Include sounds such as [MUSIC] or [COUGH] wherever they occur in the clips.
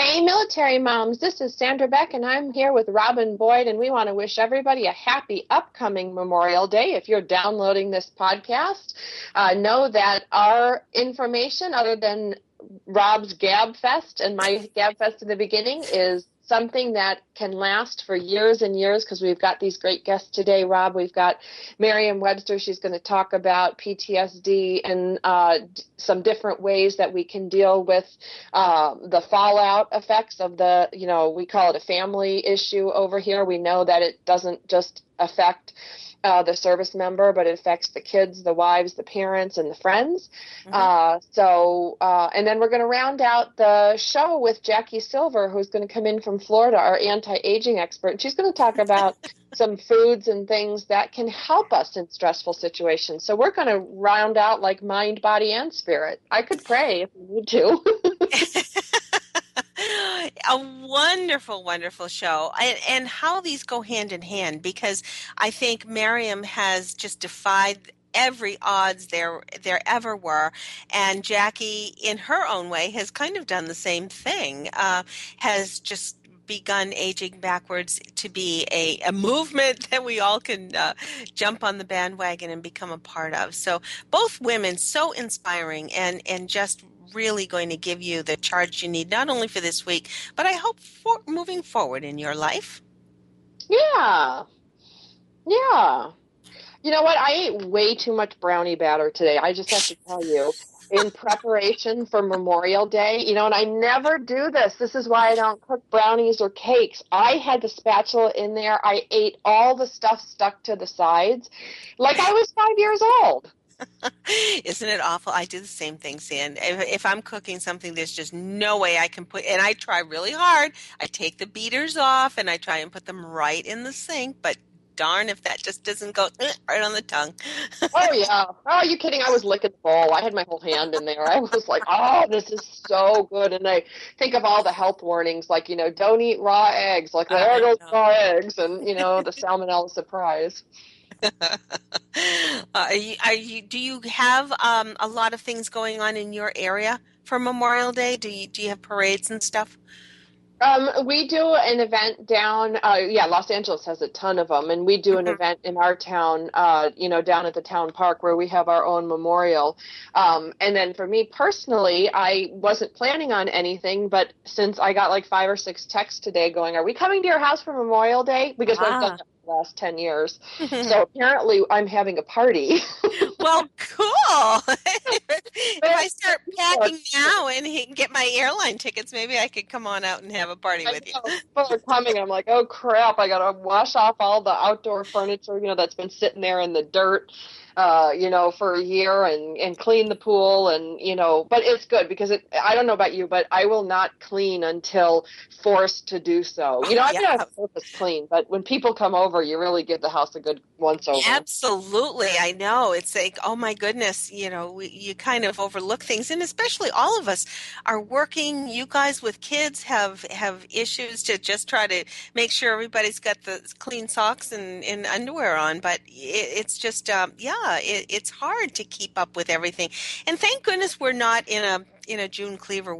Hey, military moms, this is Sandra Beck, and I'm here with Robin Boyd, and we want to wish everybody a happy upcoming Memorial Day. If you're downloading this podcast, uh, know that our information, other than Rob's Gab Fest and my Gab Fest in the beginning, is something that can last for years and years because we've got these great guests today, Rob. We've got Maryam Webster. She's going to talk about PTSD and uh, some different ways that we can deal with uh, the fallout effects of the, you know, we call it a family issue over here. We know that it doesn't just affect uh, the service member, but it affects the kids, the wives, the parents, and the friends. Mm-hmm. Uh, so, uh, and then we're going to round out the show with Jackie Silver, who's going to come in from Florida, our anti-aging expert. And She's going to talk [LAUGHS] about some foods and things that can help us in stressful situations. So we're going to round out like mind, body, and spirit. I could pray if we need to. [LAUGHS] a wonderful, wonderful show, and, and how these go hand in hand because I think Maryam has just defied every odds there there ever were and jackie in her own way has kind of done the same thing uh, has just begun aging backwards to be a, a movement [LAUGHS] that we all can uh, jump on the bandwagon and become a part of. So both women so inspiring and and just really going to give you the charge you need, not only for this week, but I hope for moving forward in your life. Yeah. Yeah. You know what? I ate way too much brownie batter today. I just have to tell you. in preparation for Memorial Day. You know, and I never do this. This is why I don't cook brownies or cakes. I had the spatula in there. I ate all the stuff stuck to the sides like I was five years old. [LAUGHS] Isn't it awful? I do the same thing, Sam. If, if, I'm cooking something, there's just no way I can put, and I try really hard. I take the beaters off and I try and put them right in the sink, but darn if that just doesn't go eh, right on the tongue. oh [LAUGHS] yeah. Oh, are you kidding? I was licking the bowl. I had my whole hand in there. I was like, oh, this is so good. And I think of all the health warnings, like you know, don't eat raw eggs. Like there goes raw eggs, and you know, the salmonella surprise. Uh, [LAUGHS] are you, are you, do you have um, a lot of things going on in your area for Memorial Day? Do you do you have parades and stuff? Um, we do an event down, uh, yeah, Los Angeles has a ton of them, and we do an mm-hmm. event in our town, uh, you know, down at the town park where we have our own memorial. Um, and then for me personally, I wasn't planning on anything, but since I got like five or six texts today going, "Are we coming to your house for Memorial Day?" Because ah. we've done that last 10 years. [LAUGHS] so apparently I'm having a party. [LAUGHS] well, cool. [LAUGHS] if I start packing now and get my airline tickets, maybe I could come on out and have a party with you. People are coming. I'm like, oh crap, I got to wash off all the outdoor furniture, you know, that's been sitting there in the dirt uh, you know, for a year and and clean the pool and you know, but it's good because it. I don't know about you, but I will not clean until forced to do so. You know, I'm yeah. have surface clean, but when people come over, you really give the house a good once over. Absolutely, I know. It's like, oh my goodness, you know, we, you kind of overlook things, and especially all of us are working. You guys with kids have have issues to just try to make sure everybody's got the clean socks and, and underwear on, but it, it's just, um, yeah it, it's hard to keep up with everything. And thank goodness we're not in a in a June Cleaver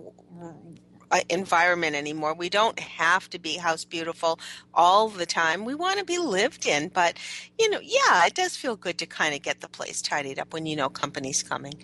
uh, environment anymore. We don't have to be house beautiful all the time. We want to be lived in, but you know, yeah, it does feel good to kind of get the place tidied up when you know company's coming.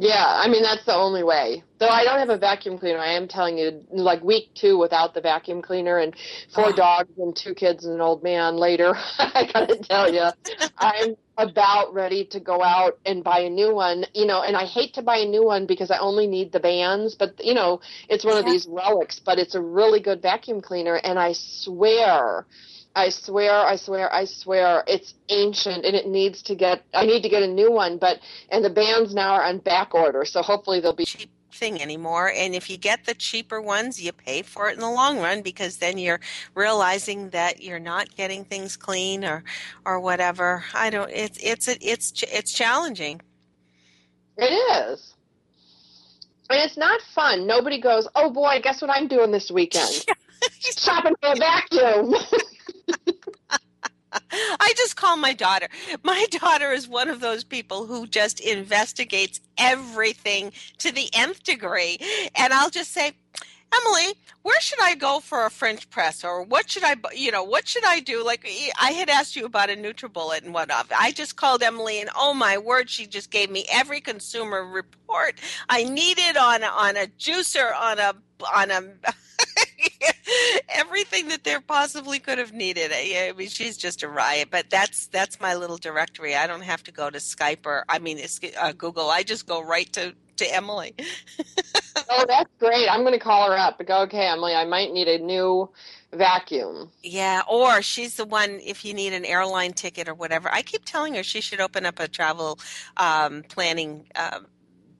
Yeah, I mean that's the only way. Though I don't have a vacuum cleaner, I am telling you, like week two without the vacuum cleaner and four oh. dogs and two kids and an old man later, [LAUGHS] I gotta tell you, I'm about ready to go out and buy a new one. You know, and I hate to buy a new one because I only need the bands, but you know, it's one yeah. of these relics. But it's a really good vacuum cleaner, and I swear I swear, I swear, I swear, it's ancient and it needs to get. I need to get a new one, but and the bands now are on back order, so hopefully they'll be cheap thing anymore. And if you get the cheaper ones, you pay for it in the long run because then you're realizing that you're not getting things clean or or whatever. I don't. It's it's it's it's challenging. It is. And it's not fun. Nobody goes, oh boy, guess what I'm doing this weekend? [LAUGHS] Shopping for a vacuum. [LAUGHS] [LAUGHS] I just call my daughter. My [LAUGHS] daughter is one of those people who just investigates everything to the nth degree. And I'll just say, Emily, where should I go for a French press, or what should I, you know, what should I do? Like I had asked you about a NutriBullet and whatnot. I just called Emily, and oh my word, she just gave me every consumer report I needed on on a juicer, on a on a [LAUGHS] everything that there possibly could have needed. I mean, she's just a riot. But that's that's my little directory. I don't have to go to Skype or I mean uh, Google. I just go right to to Emily. [LAUGHS] oh, that's great. I'm going to call her up. Go, okay, Emily. I might need a new vacuum. Yeah, or she's the one if you need an airline ticket or whatever. I keep telling her she should open up a travel um, planning. Um,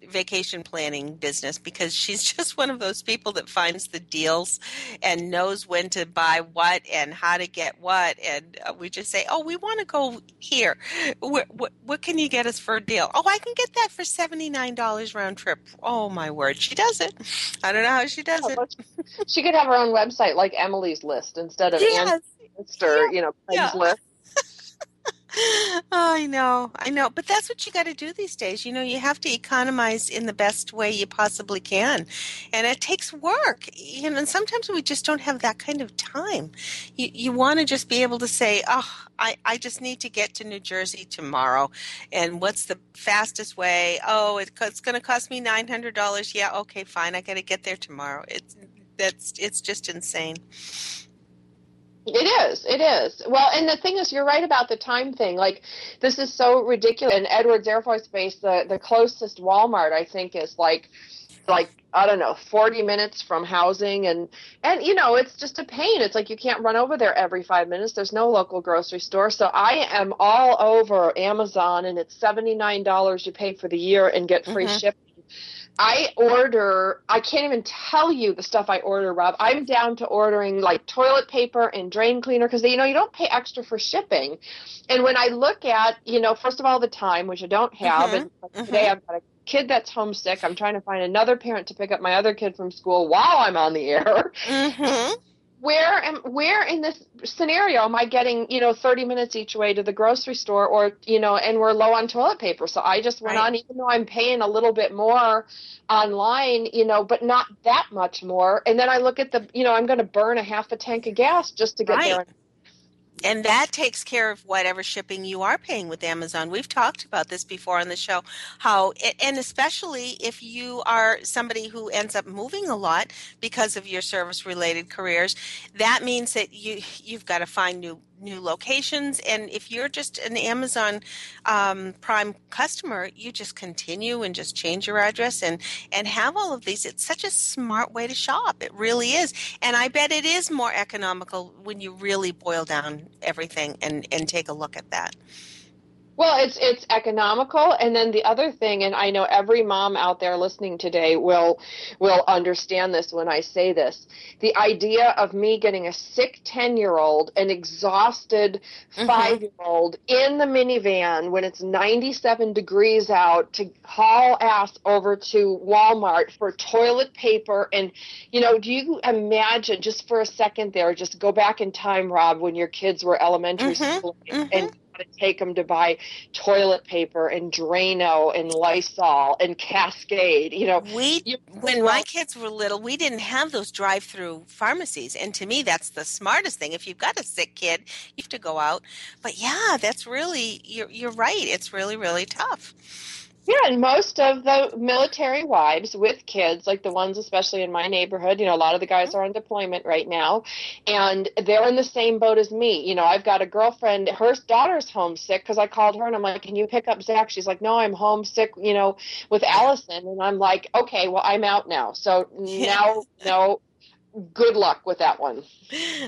vacation planning business because she's [LAUGHS] just one of those people that finds the deals and knows when to buy what and how to get what. And uh, we just say, "Oh, we want to go here. What, what, what can you get us for a deal? Oh, I can get that for seventy nine dollars round trip. Oh my word, she does it. I don't know how she does it. [LAUGHS] She could have her own website like Emily's List instead of yes. Anne's List or yeah. you know Peg's yeah. List. I know, I know, but that's what you got to do these days. You know, you have to economize in the best way you possibly can, and it takes work. You know, and sometimes we just don't have that kind of time. You you want to just be able to say, "Oh, I I just need to get to New Jersey tomorrow," and what's the fastest way? Oh, it, it's going to cost me nine hundred dollars. Yeah, okay, fine. I got to get there tomorrow. It's that's it's just insane. It is. It is. Well, and the thing is, you're right about the time thing. Like, this is so ridiculous. In Edwards Air Force Base, the the closest Walmart, I think, is like, like I don't know, 40 minutes from housing, and and you know, it's just a pain. It's like you can't run over there every five minutes. There's no local grocery store, so I am all over Amazon, and it's seventy nine dollars you pay for the year and get free mm-hmm. shipping I order, I can't even tell you the stuff I order, Rob. I'm down to ordering like toilet paper and drain cleaner because, you know, you don't pay extra for shipping. And when I look at, you know, first of all, the time, which I don't have, mm-hmm. and mm-hmm. today I've got a kid that's homesick. I'm trying to find another parent to pick up my other kid from school while I'm on the air. Mm-hmm where am where in this scenario am I getting you know 30 minutes each way to the grocery store or you know and we're low on toilet paper so I just went right. on even though I'm paying a little bit more online you know but not that much more and then I look at the you know I'm going to burn a half a tank of gas just to get right. there and that takes care of whatever shipping you are paying with Amazon. We've talked about this before on the show how and especially if you are somebody who ends up moving a lot because of your service related careers, that means that you you've got to find new new locations. And if you're just an Amazon um, Prime customer, you just continue and just change your address and and have all of these. It's such a smart way to shop. It really is, and I bet it is more economical when you really boil down everything and and take a look at that. Well, it's it's economical, and then the other thing, and I know every mom out there listening today will will understand this when I say this. The idea of me getting a sick ten year old, an exhausted mm-hmm. five year old in the minivan when it's ninety seven degrees out to haul ass over to Walmart for toilet paper, and you know, do you imagine just for a second there, just go back in time, Rob, when your kids were elementary mm-hmm. school mm-hmm. To take them to buy toilet paper and Drano and Lysol and Cascade. You know, we you, when my kids were little, we didn't have those drive-through pharmacies, and to me, that's the smartest thing. If you've got a sick kid, you have to go out. But yeah, that's really you're you're right. It's really really tough. Yeah, and most of the military wives with kids, like the ones especially in my neighborhood, you know, a lot of the guys are on deployment right now, and they're in the same boat as me. You know, I've got a girlfriend, her daughter's homesick because I called her and I'm like, "Can you pick up Zach?" She's like, "No, I'm homesick," you know, with Allison, and I'm like, "Okay, well, I'm out now." So [LAUGHS] now, no, good luck with that one.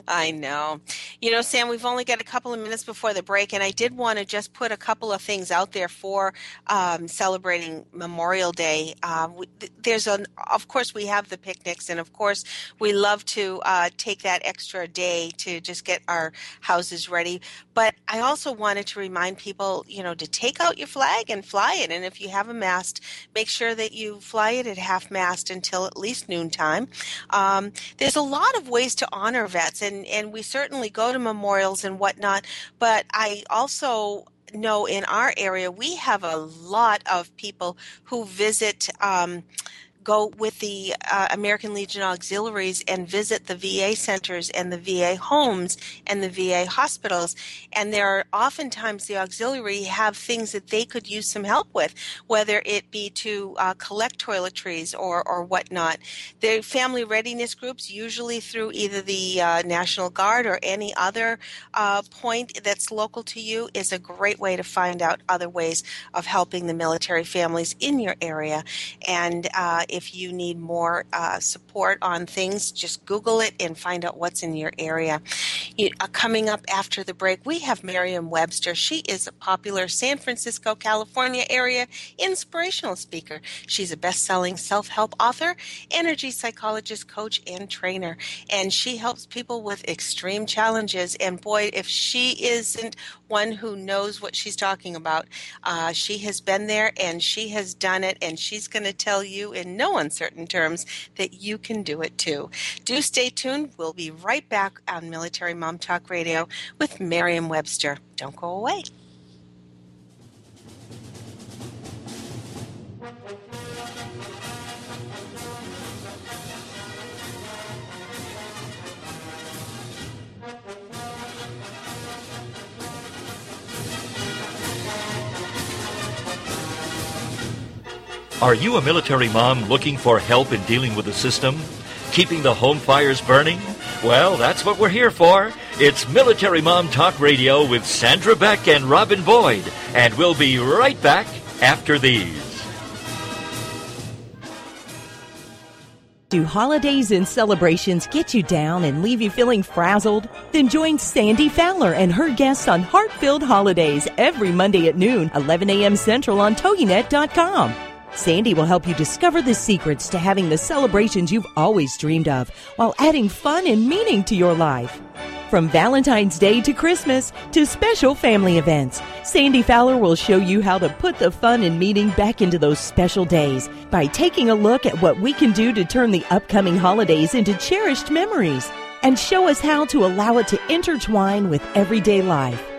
I know. You know, Sam, we've only got a couple of minutes before the break, and I did want to just put a couple of things out there for um, celebrating Memorial Day. We, there's a, of course, we have the picnics, and of course, we love to uh, take that extra day to just get our houses ready. But I also wanted to remind people, you know, to take out your flag and fly it. And if you have a mast, make sure that you fly it at half mast until at least noontime. Um, there's a lot of ways to honor vets, and, and we certainly go to memorials and whatnot, but I also know in our area we have a lot of people who visit um, go with the uh, American Legion Auxiliaries and visit the VA centers and the VA homes and the VA hospitals. And there are oftentimes the auxiliary have things that they could use some help with, whether it be to uh, collect toiletries or, or whatnot. The family readiness groups, usually through either the uh, National Guard or any other uh, point that's local to you, is a great way to find out other ways of helping the military families in your area. And uh, if you need more uh, support on things, just Google it and find out what's in your area. You, uh, coming up after the break, we have Maryam Webster. She is a popular San Francisco, California area inspirational speaker. She's a best selling self help author, energy psychologist, coach, and trainer. And she helps people with extreme challenges. And boy, if she isn't one who knows what she's talking about, uh, she has been there and she has done it. And she's going to tell you in no uncertain terms that you can do it too. Do stay tuned. We'll be right back on Military Mom Talk Radio with Maryam Webster. Don't go away. Are you a military mom looking for help in dealing with the system? Keeping the home fires burning? Well, that's what we're here for. It's Military Mom Talk Radio with Sandra Beck and Robin Boyd, and we'll be right back after these. Do holidays and celebrations get you down and leave you feeling frazzled? Then join Sandy Fowler and her guests on Heart-Filled Holidays every Monday at noon, 11 a.m. Central on TogiNet.com. Sandy will help you discover the secrets to having the celebrations you've always dreamed of while adding fun and meaning to your life. From Valentine's Day to Christmas to special family events, Sandy Fowler will show you how to put the fun and meaning back into those special days by taking a look at what we can do to turn the upcoming holidays into cherished memories and show us how to allow it to intertwine with everyday life.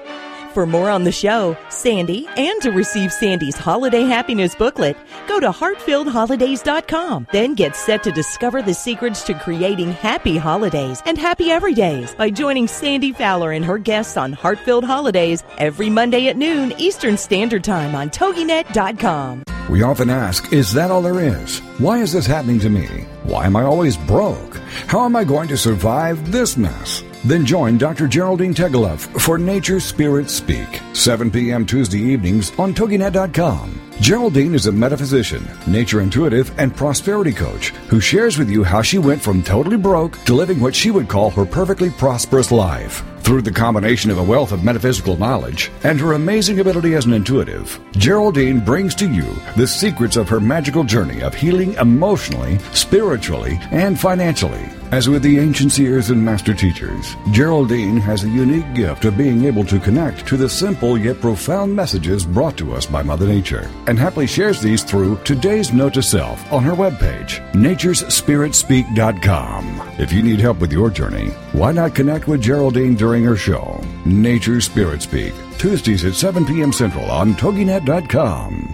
For more on the show, Sandy, and to receive Sandy's holiday happiness booklet, go to heartfilledholidays.com. Then get set to discover the secrets to creating happy holidays and happy everydays by joining Sandy Fowler and her guests on Heartfilled Holidays every Monday at noon Eastern Standard Time on TogiNet.com. We often ask, is that all there is? Why is this happening to me? Why am I always broke? How am I going to survive this mess? Then join Dr. Geraldine Tegeloff for Nature Spirit Speak, 7 p.m. Tuesday evenings on TogiNet.com. Geraldine is a metaphysician, nature intuitive, and prosperity coach who shares with you how she went from totally broke to living what she would call her perfectly prosperous life. Through the combination of a wealth of metaphysical knowledge and her amazing ability as an intuitive, Geraldine brings to you the secrets of her magical journey of healing emotionally, spiritually, and financially. As with the ancient seers and master teachers, Geraldine has a unique gift of being able to connect to the simple yet profound messages brought to us by Mother Nature, and happily shares these through today's note to self on her webpage, naturespiritspeak.com. If you need help with your journey, why not connect with Geraldine during her show, Nature Spirit Speak, Tuesdays at 7 p.m. Central on TogiNet.com.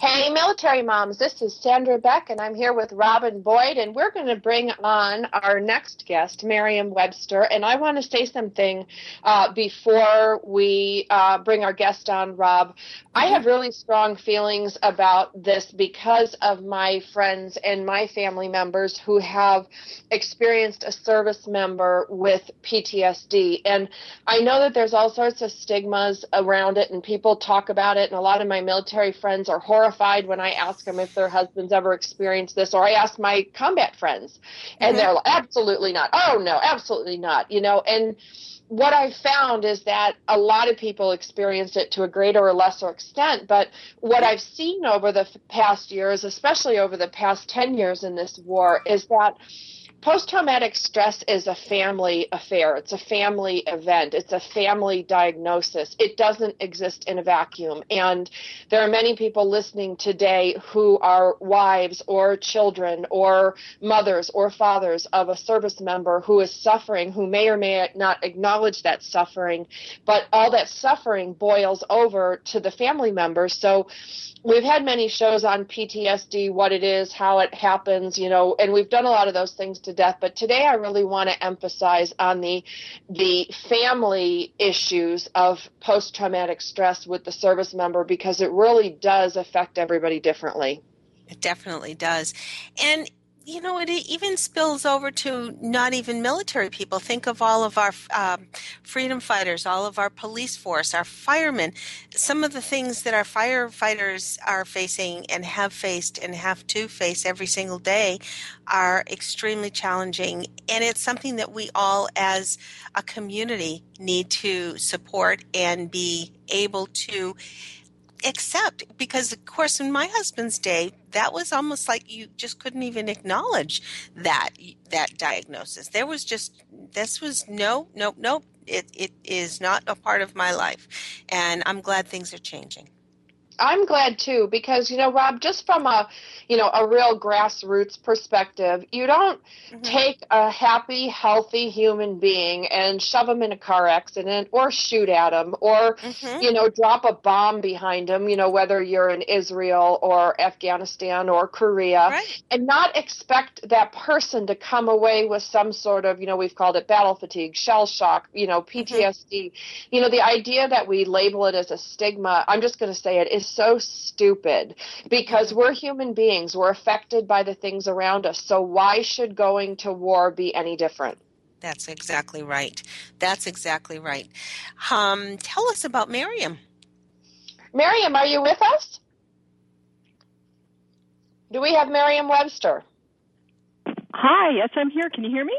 Hey, military moms, this is Sandra Beck, and I'm here with Robin Boyd, and we're going to bring on our next guest, Maryam Webster. And I want to say something uh, before we uh, bring our guest on, Rob. I have really strong feelings about this because of my friends and my family members who have experienced a service member with PTSD. And I know that there's all sorts of stigmas around it, and people talk about it, and a lot of my military friends are horrified when I ask them if their husbands ever experienced this, or I ask my combat friends, and mm-hmm. they're like, absolutely not. Oh, no, absolutely not. You know, and what I found is that a lot of people experienced it to a greater or lesser extent, but what I've seen over the f- past years, especially over the past 10 years in this war, is that post traumatic stress is a family affair. It's a family event. It's a family diagnosis. It doesn't exist in a vacuum. And there are many people listening today who are wives or children or mothers or fathers of a service member who is suffering, who may or may not acknowledge that suffering, but all that suffering boils over to the family members. So we've had many shows on PTSD, what it is, how it happens, you know, and we've done a lot of those things to death. But today, I really want to emphasize on the the family issues of post traumatic stress with the service member because it really does affect everybody differently. It definitely does. And you know, it even spills over to not even military people. Think of all of our um, freedom fighters, all of our police force, our firemen. Some of the things that our firefighters are facing and have faced and have to face every single day are extremely challenging. And it's something that we all, as a community, need to support and be able to accept because of course in my husband's day that was almost like you just couldn't even acknowledge that that diagnosis. There was just this was no nope nope it, it is not a part of my life. And i'm glad things are changing I'm glad too because you know Rob just from a you know a real grassroots perspective you don't Mm-hmm. take a happy healthy human being and shove him in a car accident or shoot at him or Mhm. you know drop a bomb behind him you know whether you're in Israel or Afghanistan or Korea right and not expect that person to come away with some sort of you know we've called it battle fatigue shell shock you know PTSD you know the idea that we label it as a stigma i'm just going to say it is so stupid because we're human beings. We're affected by the things around us. So why should going to war be any different? That's exactly right. That's exactly right. Um, tell us about Maryam. Maryam are you with us? Do we have Maryam webster? Hi, yes, I'm here. Can you hear me?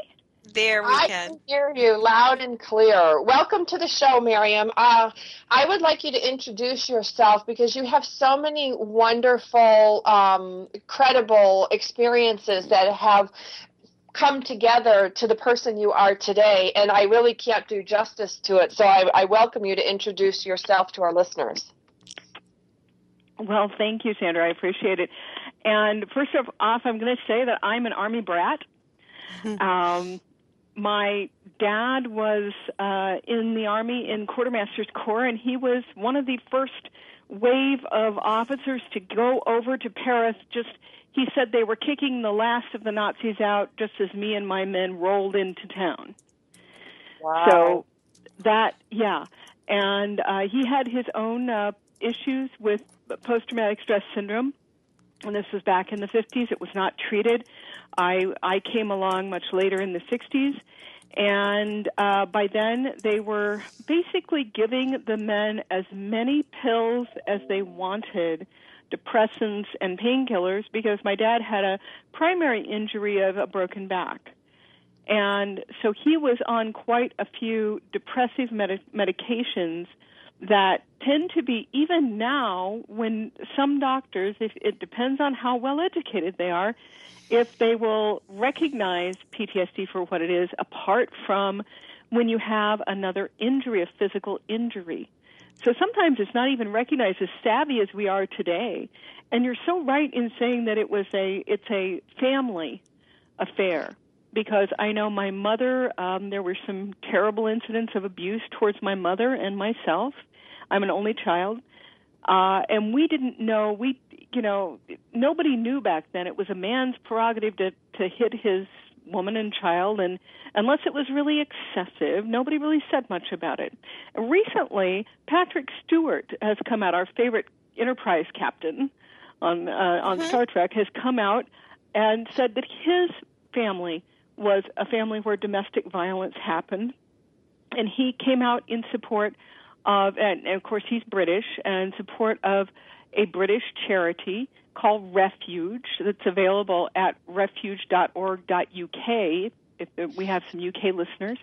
There we I can can hear you loud and clear. Welcome to the show, Maryam. Uh, I would like you to introduce yourself because you have so many wonderful, um, credible experiences that have come together to the person you are today, and I really can't do justice to it. So I, I welcome you to introduce yourself to our listeners. Well, thank you, Sandra. I appreciate it. And first of off, I'm going to say that I'm an Army brat. [LAUGHS] um, my dad was uh, in the Army in Quartermaster's Corps, and he was one of the first wave of officers to go over to Paris. Just he said they were kicking the last of the Nazis out, just as me and my men rolled into town. Wow. So that, yeah. And uh, he had his own uh, issues with post traumatic stress syndrome. And this was back in the 50s. It was not treated. I, I came along much later in the 60s. And uh, by then, they were basically giving the men as many pills as they wanted, depressants and painkillers, because my dad had a primary injury of a broken back. And so he was on quite a few depressive medi- medications that tend to be even now when some doctors if it depends on how well educated they are if they will recognize PTSD for what it is apart from when you have another injury a physical injury. So sometimes it's not even recognized as savvy as we are today. And you're so right in saying that it was a it's a family affair. Because I know my mother um there were some terrible incidents of abuse towards my mother and myself I'm an only child. Uh, and we didn't know, we, you know, nobody knew back then. It was a man's prerogative to, to hit his woman and child, and unless it was really excessive, nobody really said much about it. Recently, Patrick Stewart has come out, our favorite Enterprise captain on uh, on Mhm. Star Trek, has come out and said that his family was a family where domestic violence happened, and he came out in support of, and, and of course he's British, and support of a British charity called Refuge that's available at refuge.org.uk. If we have some UK listeners,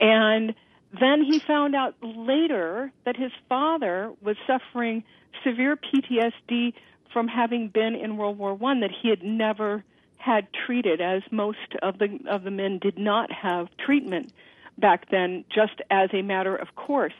and then he found out later that his father was suffering severe PTSD from having been in World War One that he had never had treated, as most of the of the men did not have treatment back then, just as a matter of course.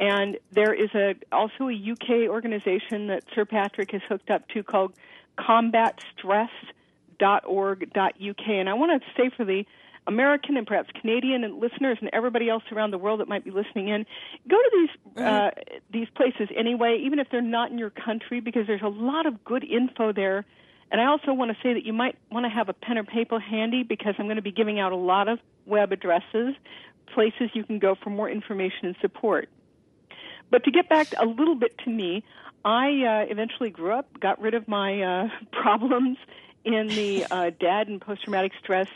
And there is a also a UK organization that Sir Patrick has hooked up to called combatstress.org.uk. And I want to say for the American and perhaps Canadian and listeners and everybody else around the world that might be listening in, go to these uh, these places anyway, even if they're not in your country, because there's a lot of good info there. And I also want to say that you might want to have a pen or paper handy because I'm going to be giving out a lot of web addresses, places you can go for more information and support. But to get back a little bit to me, I uh, eventually grew up, got rid of my uh, [LAUGHS] problems in the uh, dad and post traumatic stress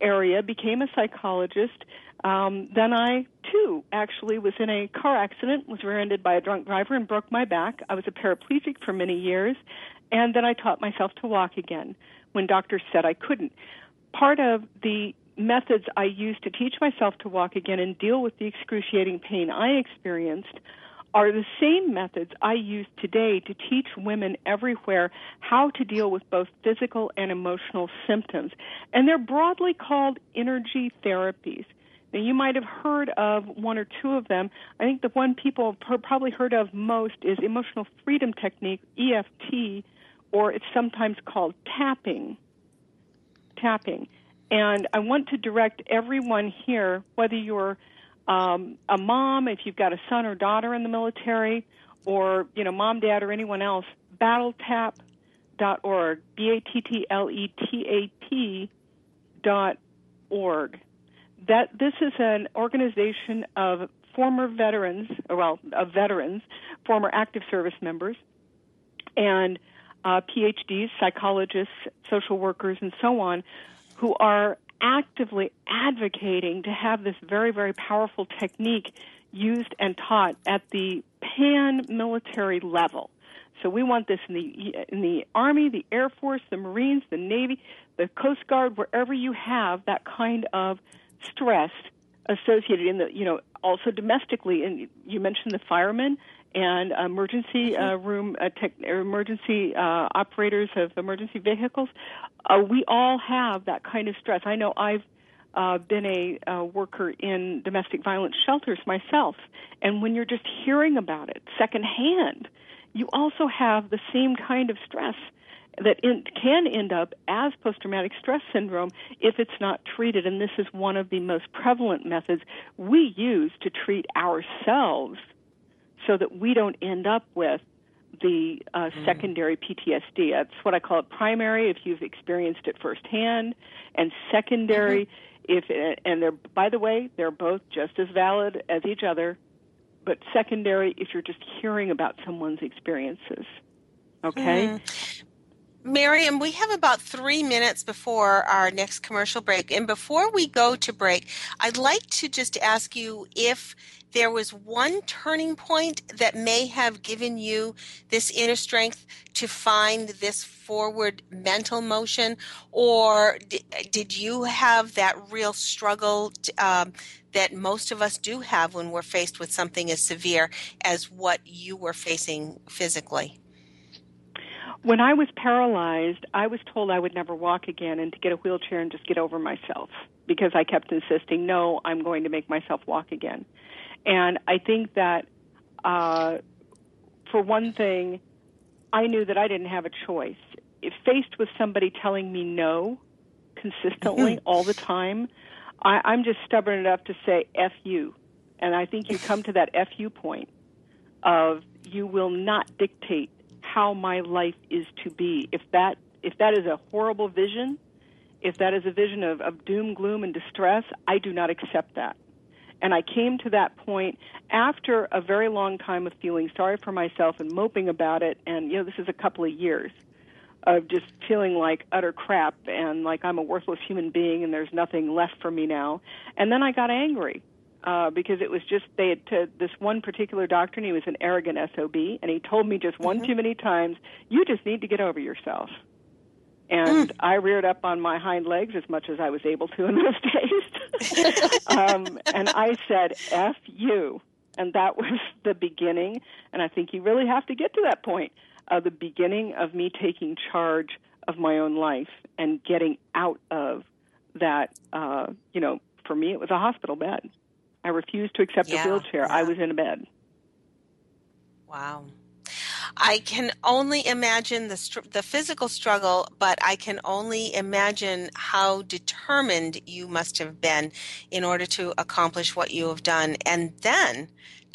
area, became a psychologist. Um, then I, too, actually was in a car accident, was rear ended by a drunk driver, and broke my back. I was a paraplegic for many years, and then I taught myself to walk again when doctors said I couldn't. Part of the methods I used to teach myself to walk again and deal with the excruciating pain I experienced are the same methods I use today to teach women everywhere how to deal with both physical and emotional symptoms. And they're broadly called energy therapies. Now, you might have heard of one or two of them. I think the one people have probably heard of most is emotional freedom technique, EFT, or it's sometimes called tapping. Tapping. And I want to direct everyone here, whether you're um, a mom, if you've got a son or daughter in the military, or you know, mom, dad, or anyone else, battletap.org, b a t t l e t a p dot org. That this is an organization of former veterans, well, of veterans, former active service members, and uh, PhDs, psychologists, social workers, and so on, who are actively advocating to have this very, very powerful technique used and taught at the pan military level. So we want this in the in the Army, the Air Force, the Marines, the Navy, the Coast Guard, wherever you have that kind of stress associated in the you know also domestically. And you mentioned the firemen and emergency uh, room uh, tech, emergency uh, operators of emergency vehicles. Uh, we all have that kind of stress. I know I've uh, been a uh, worker in domestic violence shelters myself, and when you're just hearing about it secondhand, you also have the same kind of stress that in, can end up as post traumatic stress syndrome if it's not treated. And this is one of the most prevalent methods we use to treat ourselves so that we don't end up with the uh, mm-hmm. secondary PTSD. That's what I call it primary if you've experienced it firsthand, and secondary mm-hmm. if and they're by the way they're both just as valid as each other, but secondary if you're just hearing about someone's experiences. Okay. Mm. Maryam, we have about three minutes before our next commercial break. And before we go to break, I'd like to just ask you if there was one turning point that may have given you this inner strength to find this forward mental motion, or d- did you have that real struggle um, that most of us do have when we're faced with something as severe as what you were facing physically? When I was paralyzed, I was told I would never walk again and to get a wheelchair and just get over myself because I kept insisting, no, I'm going to make myself walk again. And I think that, uh, for one thing, I knew that I didn't have a choice. If faced with somebody telling me no consistently Mm-hmm. all the time, I, I'm just stubborn enough to say F you. And I think you come to that F you point of you will not dictate how my life is to be. If that if that is a horrible vision, if that is a vision of, of doom, gloom, and distress, I do not accept that. And I came to that point after a very long time of feeling sorry for myself and moping about it. And, you know, this is a couple of years of just feeling like utter crap and like I'm a worthless human being and there's nothing left for me now. And then I got angry uh, because it was just they had to, this one particular doctor, and he was an arrogant SOB, and he told me just one too many times, "You just need to get over yourself." And I reared up on my hind legs as much as I was able to in those [LAUGHS] days, um, and I said, "F you," and that was the beginning. And I think you really have to get to that point, uh, the beginning of me taking charge of my own life and getting out of that. Uh, you know, for me, it was a hospital bed. I refused to accept Yeah, a wheelchair. I was in a bed. Wow. I can only imagine the str- the physical struggle, but I can only imagine how determined you must have been in order to accomplish what you have done, and then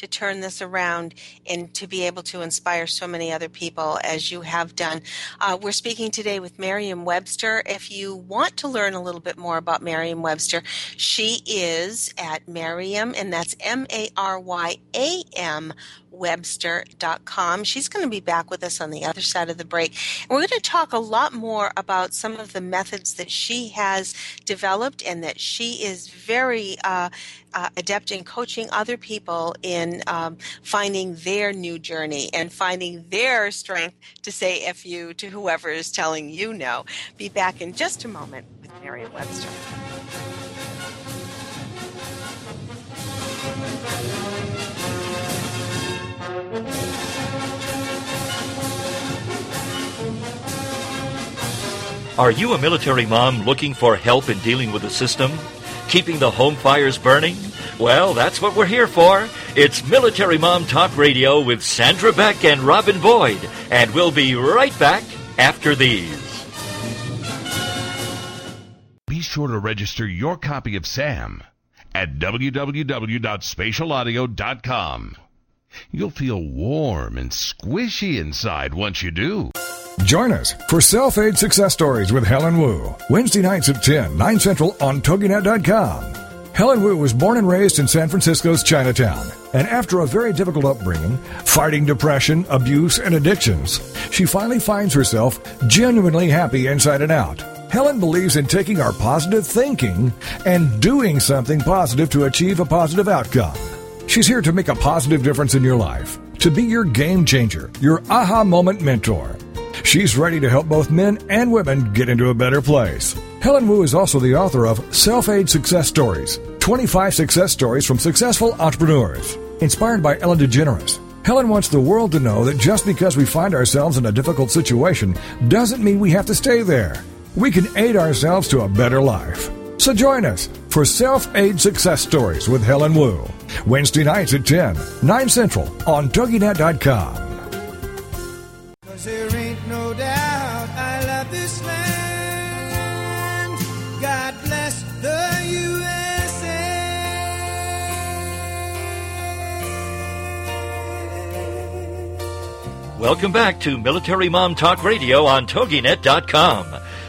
to turn this around and to be able to inspire so many other people as you have done. Uh, we're speaking today with Maryam Webster. If you want to learn a little bit more about Maryam Webster, she is at Maryam, and that's M A R Y A M webster.com. She's going to be back with us on the other side of the break. And we're going to talk a lot more about some of the methods that she has developed and that she is very uh, uh, adept in coaching other people in um, finding their new journey and finding their strength to say FU to whoever is telling you no. Be back in just a moment with Mary Webster. Are you a military mom looking for help in dealing with the system? Keeping the home fires burning? Well, that's what we're here for. It's Military Mom Talk Radio with Sandra Beck and Robin Boyd, and we'll be right back after these. Be sure to register your copy of SAM at www.spatialaudio.com. You'll feel warm and squishy inside once you do. Join us for Self Aid Success Stories with Helen Wu, Wednesday nights at 10, 9 Central on TogiNet.com. Helen Wu was born and raised in San Francisco's Chinatown, and after a very difficult upbringing, fighting depression, abuse, and addictions, she finally finds herself genuinely happy inside and out. Helen believes in taking our positive thinking and doing something positive to achieve a positive outcome. She's here to make a positive difference in your life, to be your game changer, your aha moment mentor. She's ready to help both men and women get into a better place. Helen Wu is also the author of Self Aid Success Stories 25 Success Stories from Successful Entrepreneurs. Inspired by Ellen DeGeneres, Helen wants the world to know that just because we find ourselves in a difficult situation doesn't mean we have to stay there. We can aid ourselves to a better life. So join us for Self Aid Success Stories with Helen Wu. Wednesday nights at 10, 9 Central on TogiNet.com. Cause there ain't no doubt I love this land. God bless the USA. Welcome back to Military Mom Talk Radio on TogiNet.com.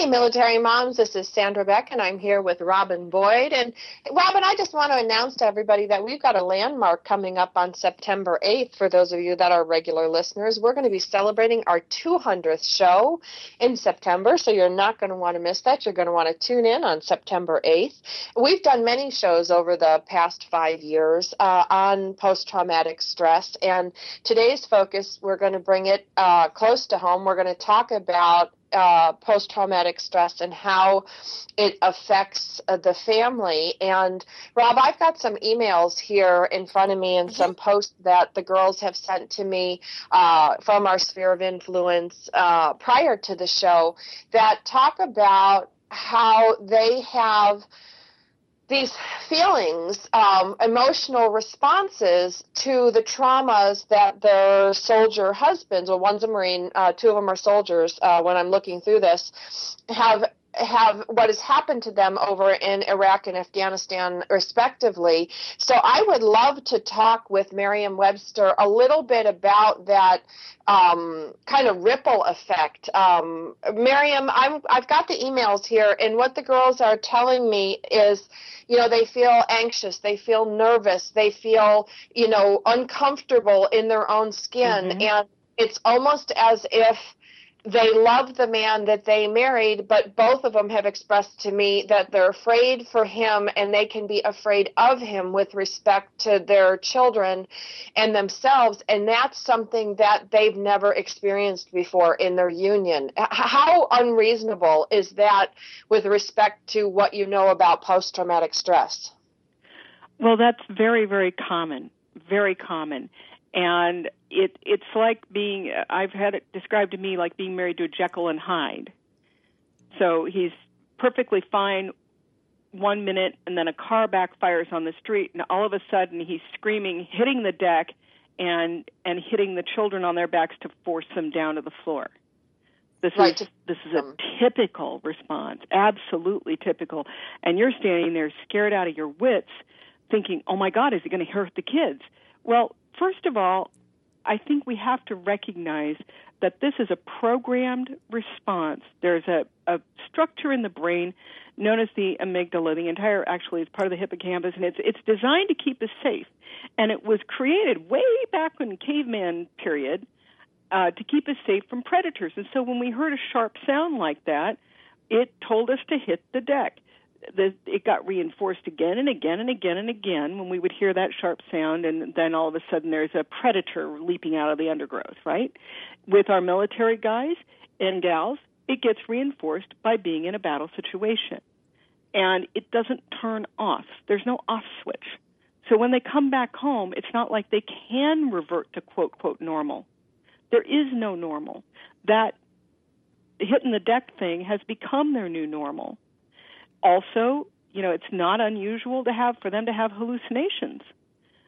Hey, military moms, this is Sandra Beck, and I'm here with Robin Boyd. And Robin, I just want to announce to everybody that we've got a landmark coming up on September 8th. For those of you that are regular listeners, we're going to be celebrating our 200th show in September, so you're not going to want to miss that. You're going to want to tune in on September 8th. We've done many shows over the past five years uh, on post traumatic stress, and today's focus, we're going to bring it uh, close to home. We're going to talk about uh, post traumatic stress and how it affects uh, the family. And Rob, I've got some emails here in front of me and some posts that the girls have sent to me uh, from our sphere of influence uh, prior to the show that talk about how they have these feelings, um, emotional responses to the traumas that their soldier husbands, well, one's a Marine, uh, two of them are soldiers. Uh, when I'm looking through this, have have what has happened to them over in Iraq and Afghanistan, respectively. So I would love to talk with Maryam Webster a little bit about that um, kind of ripple effect. Um, Maryam, I'm, I've got the emails here, and what the girls are telling me is, you know, they feel anxious, they feel nervous, they feel, you know, uncomfortable in their own skin, Mhm. and it's almost as if they love the man that they married, but both of them have expressed to me that they're afraid for him and they can be afraid of him with respect to their children and themselves. And that's something that they've never experienced before in their union. How unreasonable is that with respect to what you know about post traumatic stress? Well, that's very, very common. Very common. And it it's like being I've had it described to me like being married to a Jekyll and Hyde. So he's perfectly fine one minute and then a car backfires on the street and all of a sudden he's screaming, hitting the deck and and hitting the children on their backs to force them down to the floor. This Right, is this is a typical response, absolutely typical. And you're standing there scared out of your wits, thinking, "Oh my God, is he going to hurt the kids?" Well, first of all, I think we have to recognize that this is a programmed response. There's a, a structure in the brain known as the amygdala. The entire actually is part of the hippocampus, and it's it's designed to keep us safe. And it was created way back in caveman period uh, to keep us safe from predators. And so when we heard a sharp sound like that, it told us to hit the deck. The, it got reinforced again and again and again and again when we would hear that sharp sound, and then all of a sudden there's a predator leaping out of the undergrowth, right? With our military guys and gals, it gets reinforced by being in a battle situation. And it doesn't turn off. There's no off switch. So when they come back home, it's not like they can revert to quote, quote, normal. There is no normal. That hitting the deck thing has become their new normal. Also, you know, it's not unusual to have for them to have hallucinations,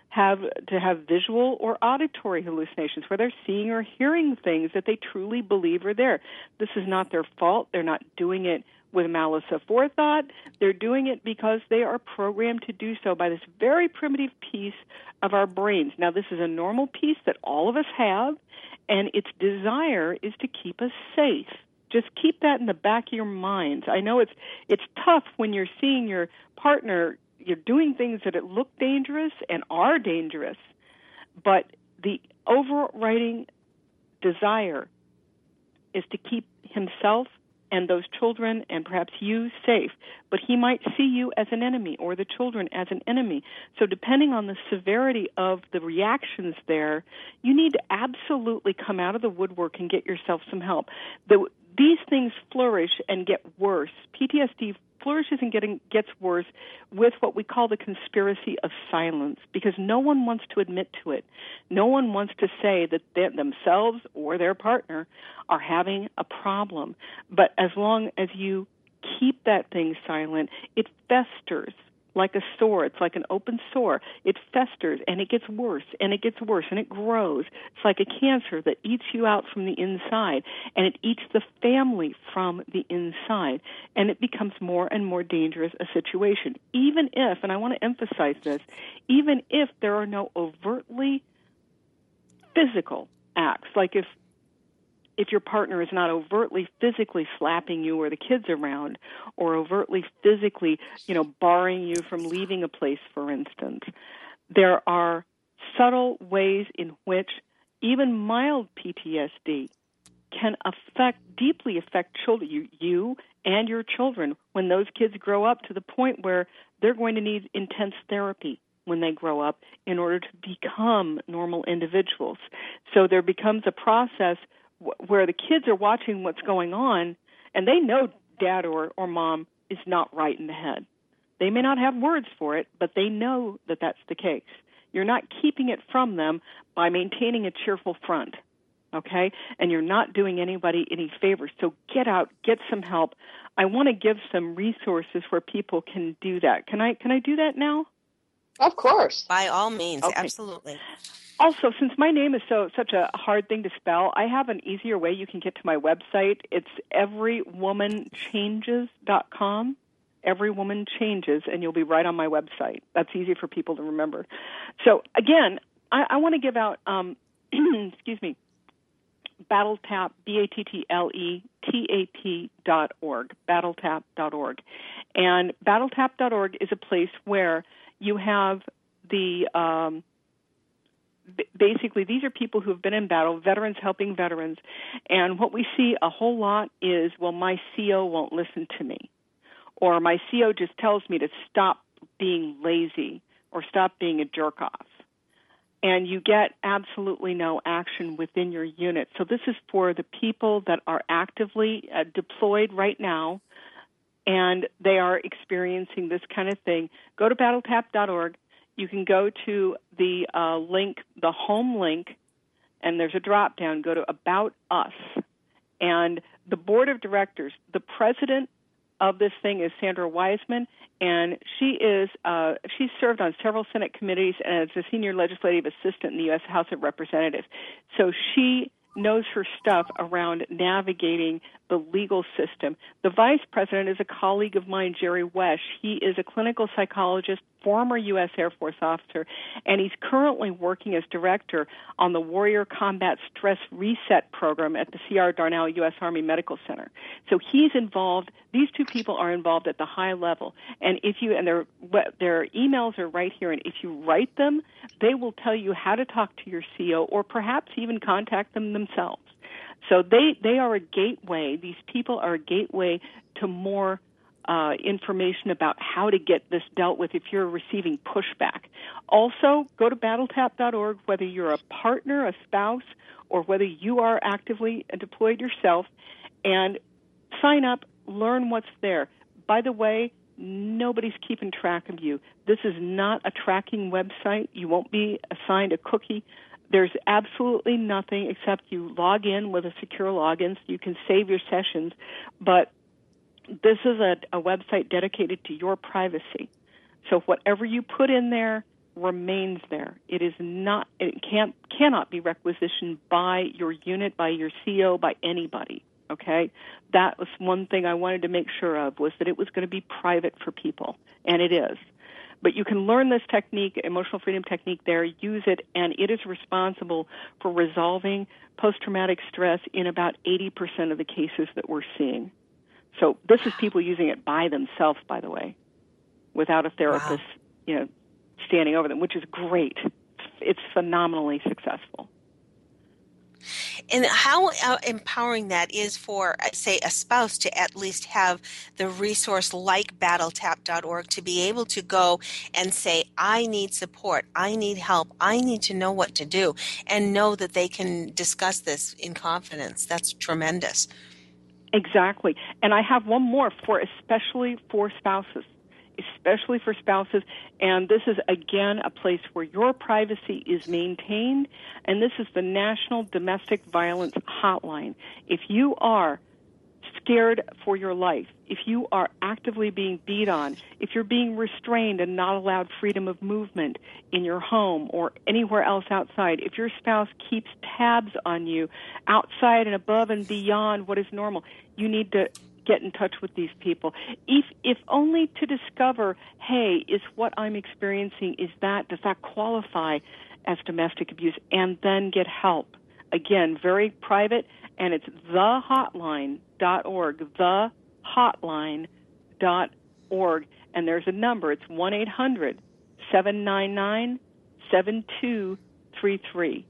have to have visual or auditory hallucinations where they're seeing or hearing things that they truly believe are there. This is not their fault. They're not doing it with malice aforethought. They're doing it because they are programmed to do so by this very primitive piece of our brains. Now, this is a normal piece that all of us have, and its desire is to keep us safe. Just keep that in the back of your minds. I know it's it's tough when you're seeing your partner you're doing things that it look dangerous and are dangerous, but the overriding desire is to keep himself and those children and perhaps you safe. But he might see you as an enemy or the children as an enemy. So, depending on the severity of the reactions there, you need to absolutely come out of the woodwork and get yourself some help. The, these things flourish and get worse. PTSD flourishes and getting gets worse with what we call the conspiracy of silence because no one wants to admit to it. No one wants to say that they, themselves or their partner are having a problem. But as long as you keep that thing silent, it festers. Like a sore. It's like an open sore. It festers and it gets worse and it gets worse and it grows. It's like a cancer that eats you out from the inside and it eats the family from the inside and it becomes more and more dangerous a situation. Even if, and I want to emphasize this, even if there are no overtly physical acts, like if if your partner is not overtly physically slapping you or the kids around or overtly physically, you know, barring you from leaving a place, for instance, there are subtle ways in which even mild PTSD can affect, deeply affect children, you, you and your children when those kids grow up to the point where they're going to need intense therapy when they grow up in order to become normal individuals. So there becomes a process where the kids are watching what's going on and they know dad or, or mom is not right in the head. They may not have words for it, but they know that that's the case. You're not keeping it from them by maintaining a cheerful front, okay? And you're not doing anybody any favors. So get out, get some help. I want to give some resources where people can do that. Can I can I do that now? Of course. By all means, Okay. absolutely. Also, since my name is so such a hard thing to spell, I have an easier way you can get to my website. It's everywomanchanges.com. Every woman changes, and you'll be right on my website. That's easy for people to remember. So again, I, I want to give out. Um, [CLEARS THROAT] excuse me. BattleTap, B A T T L E T A P dot org, battletap dot org. And battletap dot org is a place where you have the um, basically these are people who have been in battle, veterans helping veterans, and what we see a whole lot is well, my CO won't listen to me, or my CO just tells me to stop being lazy or stop being a jerk off. And you get absolutely no action within your unit. So, this is for the people that are actively uh, deployed right now and they are experiencing this kind of thing. Go to battletap.org. You can go to the uh, link, the home link, and there's a drop down. Go to About Us. And the board of directors, the president of this thing is Sandra Wiseman, and she is uh, she's served on several Senate committees and is a senior legislative assistant in the U.S. House of Representatives. So she knows her stuff around navigating the legal system. The vice president is a colleague of mine, Jerry Wesh. He is a clinical psychologist, former U.S. Air Force officer, and he's currently working as director on the Warrior Combat Stress Reset Program at the C.R. Darnall U.S. Army Medical Center. So he's involved. These two people are involved at the high level, and if you and their their emails are right here, and if you write them, they will tell you how to talk to your CO, or perhaps even contact them themselves. So they they are a gateway. These people are a gateway to more uh, information about how to get this dealt with if you're receiving pushback. Also, go to battletap.org, whether you're a partner, a spouse, or whether you are actively deployed yourself, and sign up, learn what's there. By the way, nobody's keeping track of you. This is not a tracking website. You won't be assigned a cookie. There's absolutely nothing except you log in with a secure login so you can save your sessions, but this is a, a website dedicated to your privacy. So whatever you put in there remains there. It is not it can't cannot be requisitioned by your unit, by your CO, by anybody. Okay? That was one thing I wanted to make sure of was that it was going to be private for people. And it is. But you can learn this technique, emotional freedom technique there, use it, and it is responsible for resolving post traumatic stress in about 80% of the cases that we're seeing. So this is people using it by themselves, by the way, without a therapist, you know, standing over them, which is great. It's phenomenally successful. And how uh, empowering that is for, uh, say, a spouse to at least have the resource like battletap.org to be able to go and say, I need support, I need help, I need to know what to do, and know that they can discuss this in confidence. That's tremendous. Exactly. And I have one more for especially for spouses. Especially for spouses. And this is again a place where your privacy is maintained. And this is the National Domestic Violence Hotline. If you are scared for your life, if you are actively being beat on, if you're being restrained and not allowed freedom of movement in your home or anywhere else outside, if your spouse keeps tabs on you outside and above and beyond what is normal, you need to get in touch with these people. If if only to discover, hey, is what I'm experiencing is that does that qualify as domestic abuse and then get help. Again, very private and it's thehotline.org, thehotline.org and there's a number. It's 1-800-799-7233.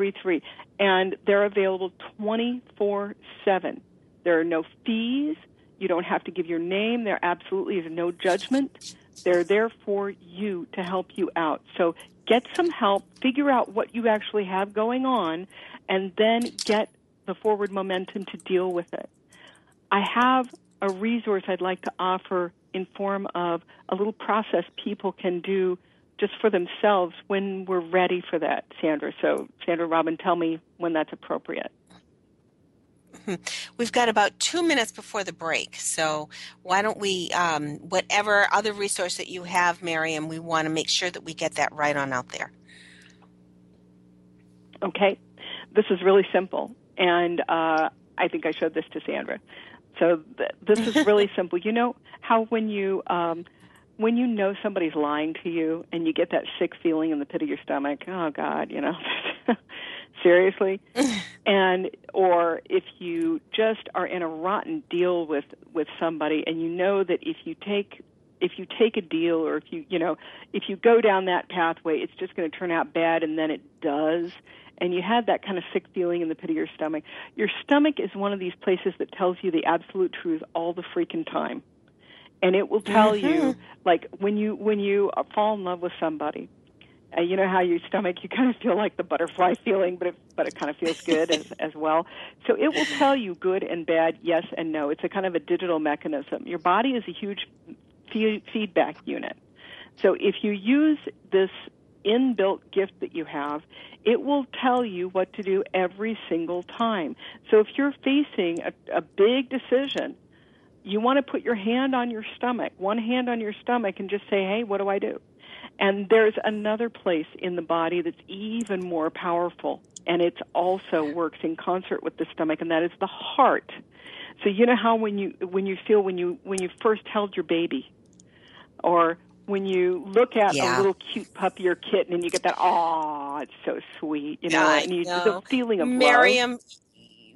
1-800-799-7233 and they're available 24 7. There are no fees. You don't have to give your name. There absolutely is no judgment. They're there for you to help you out. So get some help, figure out what you actually have going on, and then get the forward momentum to deal with it. I have a resource I'd like to offer in form of a little process people can do just for themselves when we're ready for that, Sandra. So, Sandra Robin, tell me when that's appropriate. [LAUGHS] We've got about two minutes before the break, so why don't we, um, whatever other resource that you have, Maryam, we want to make sure that we get that right on out there. Okay, this is really simple, and uh, I think I showed this to Sandra. So th- this is [LAUGHS] really simple. You know how when you um, when you know somebody's lying to you and you get that sick feeling in the pit of your stomach, oh God, you know, [LAUGHS] seriously, [LAUGHS] and or if you just are in a rotten deal with with somebody and you know that if you take if you take a deal or if you you know if you go down that pathway, it's just going to turn out bad, and then it does. And you had that kind of sick feeling in the pit of your stomach. Your stomach is one of these places that tells you the absolute truth all the freaking time and it will tell Mm-hmm. you like when you when you uh, fall in love with somebody uh, you know how your stomach you kind of feel like the butterfly [LAUGHS] feeling but it but it kind of feels good as [LAUGHS] as well so it will tell you good and bad yes and no it's a kind of a digital mechanism your body is a huge fe- feedback unit so if you use this inbuilt gift that you have, it will tell you what to do every single time. So if you're facing a, a big decision, you want to put your hand on your stomach, one hand on your stomach, and just say, hey, what do I do? And there's another place in the body that's even more powerful, and it also works in concert with the stomach, and that is the heart. So you know how when you when you feel when you when you first held your baby, or when you look at Yeah. a little cute puppy or kitten and you get that, oh, it's so sweet, you know, I and you know. the feeling of love.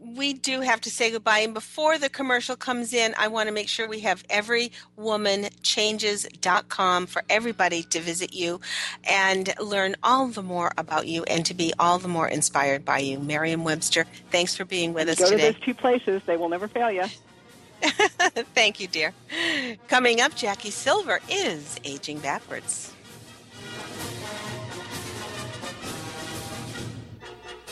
We do have to say goodbye. And before the commercial comes in, I want to make sure we have everywomanchanges.com for everybody to visit you and learn all the more about you and to be all the more inspired by you. Maryam Webster, thanks for being with us Go to today. those two places; they will never fail you. [LAUGHS] Thank you, dear. Coming up, Jackie Silver is aging backwards.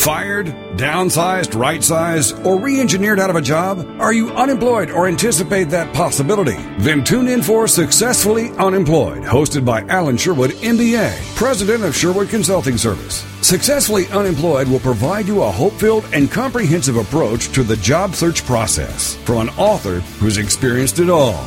fired, downsized, right sized, or re engineered out of a job? Are you unemployed or anticipate that possibility? Then tune in for Successfully Unemployed, hosted by Alan Sherwood, MBA, president of Sherwood Consulting Service. Successfully Unemployed will provide you a hope filled and comprehensive approach to the job search process from an author who's experienced it all.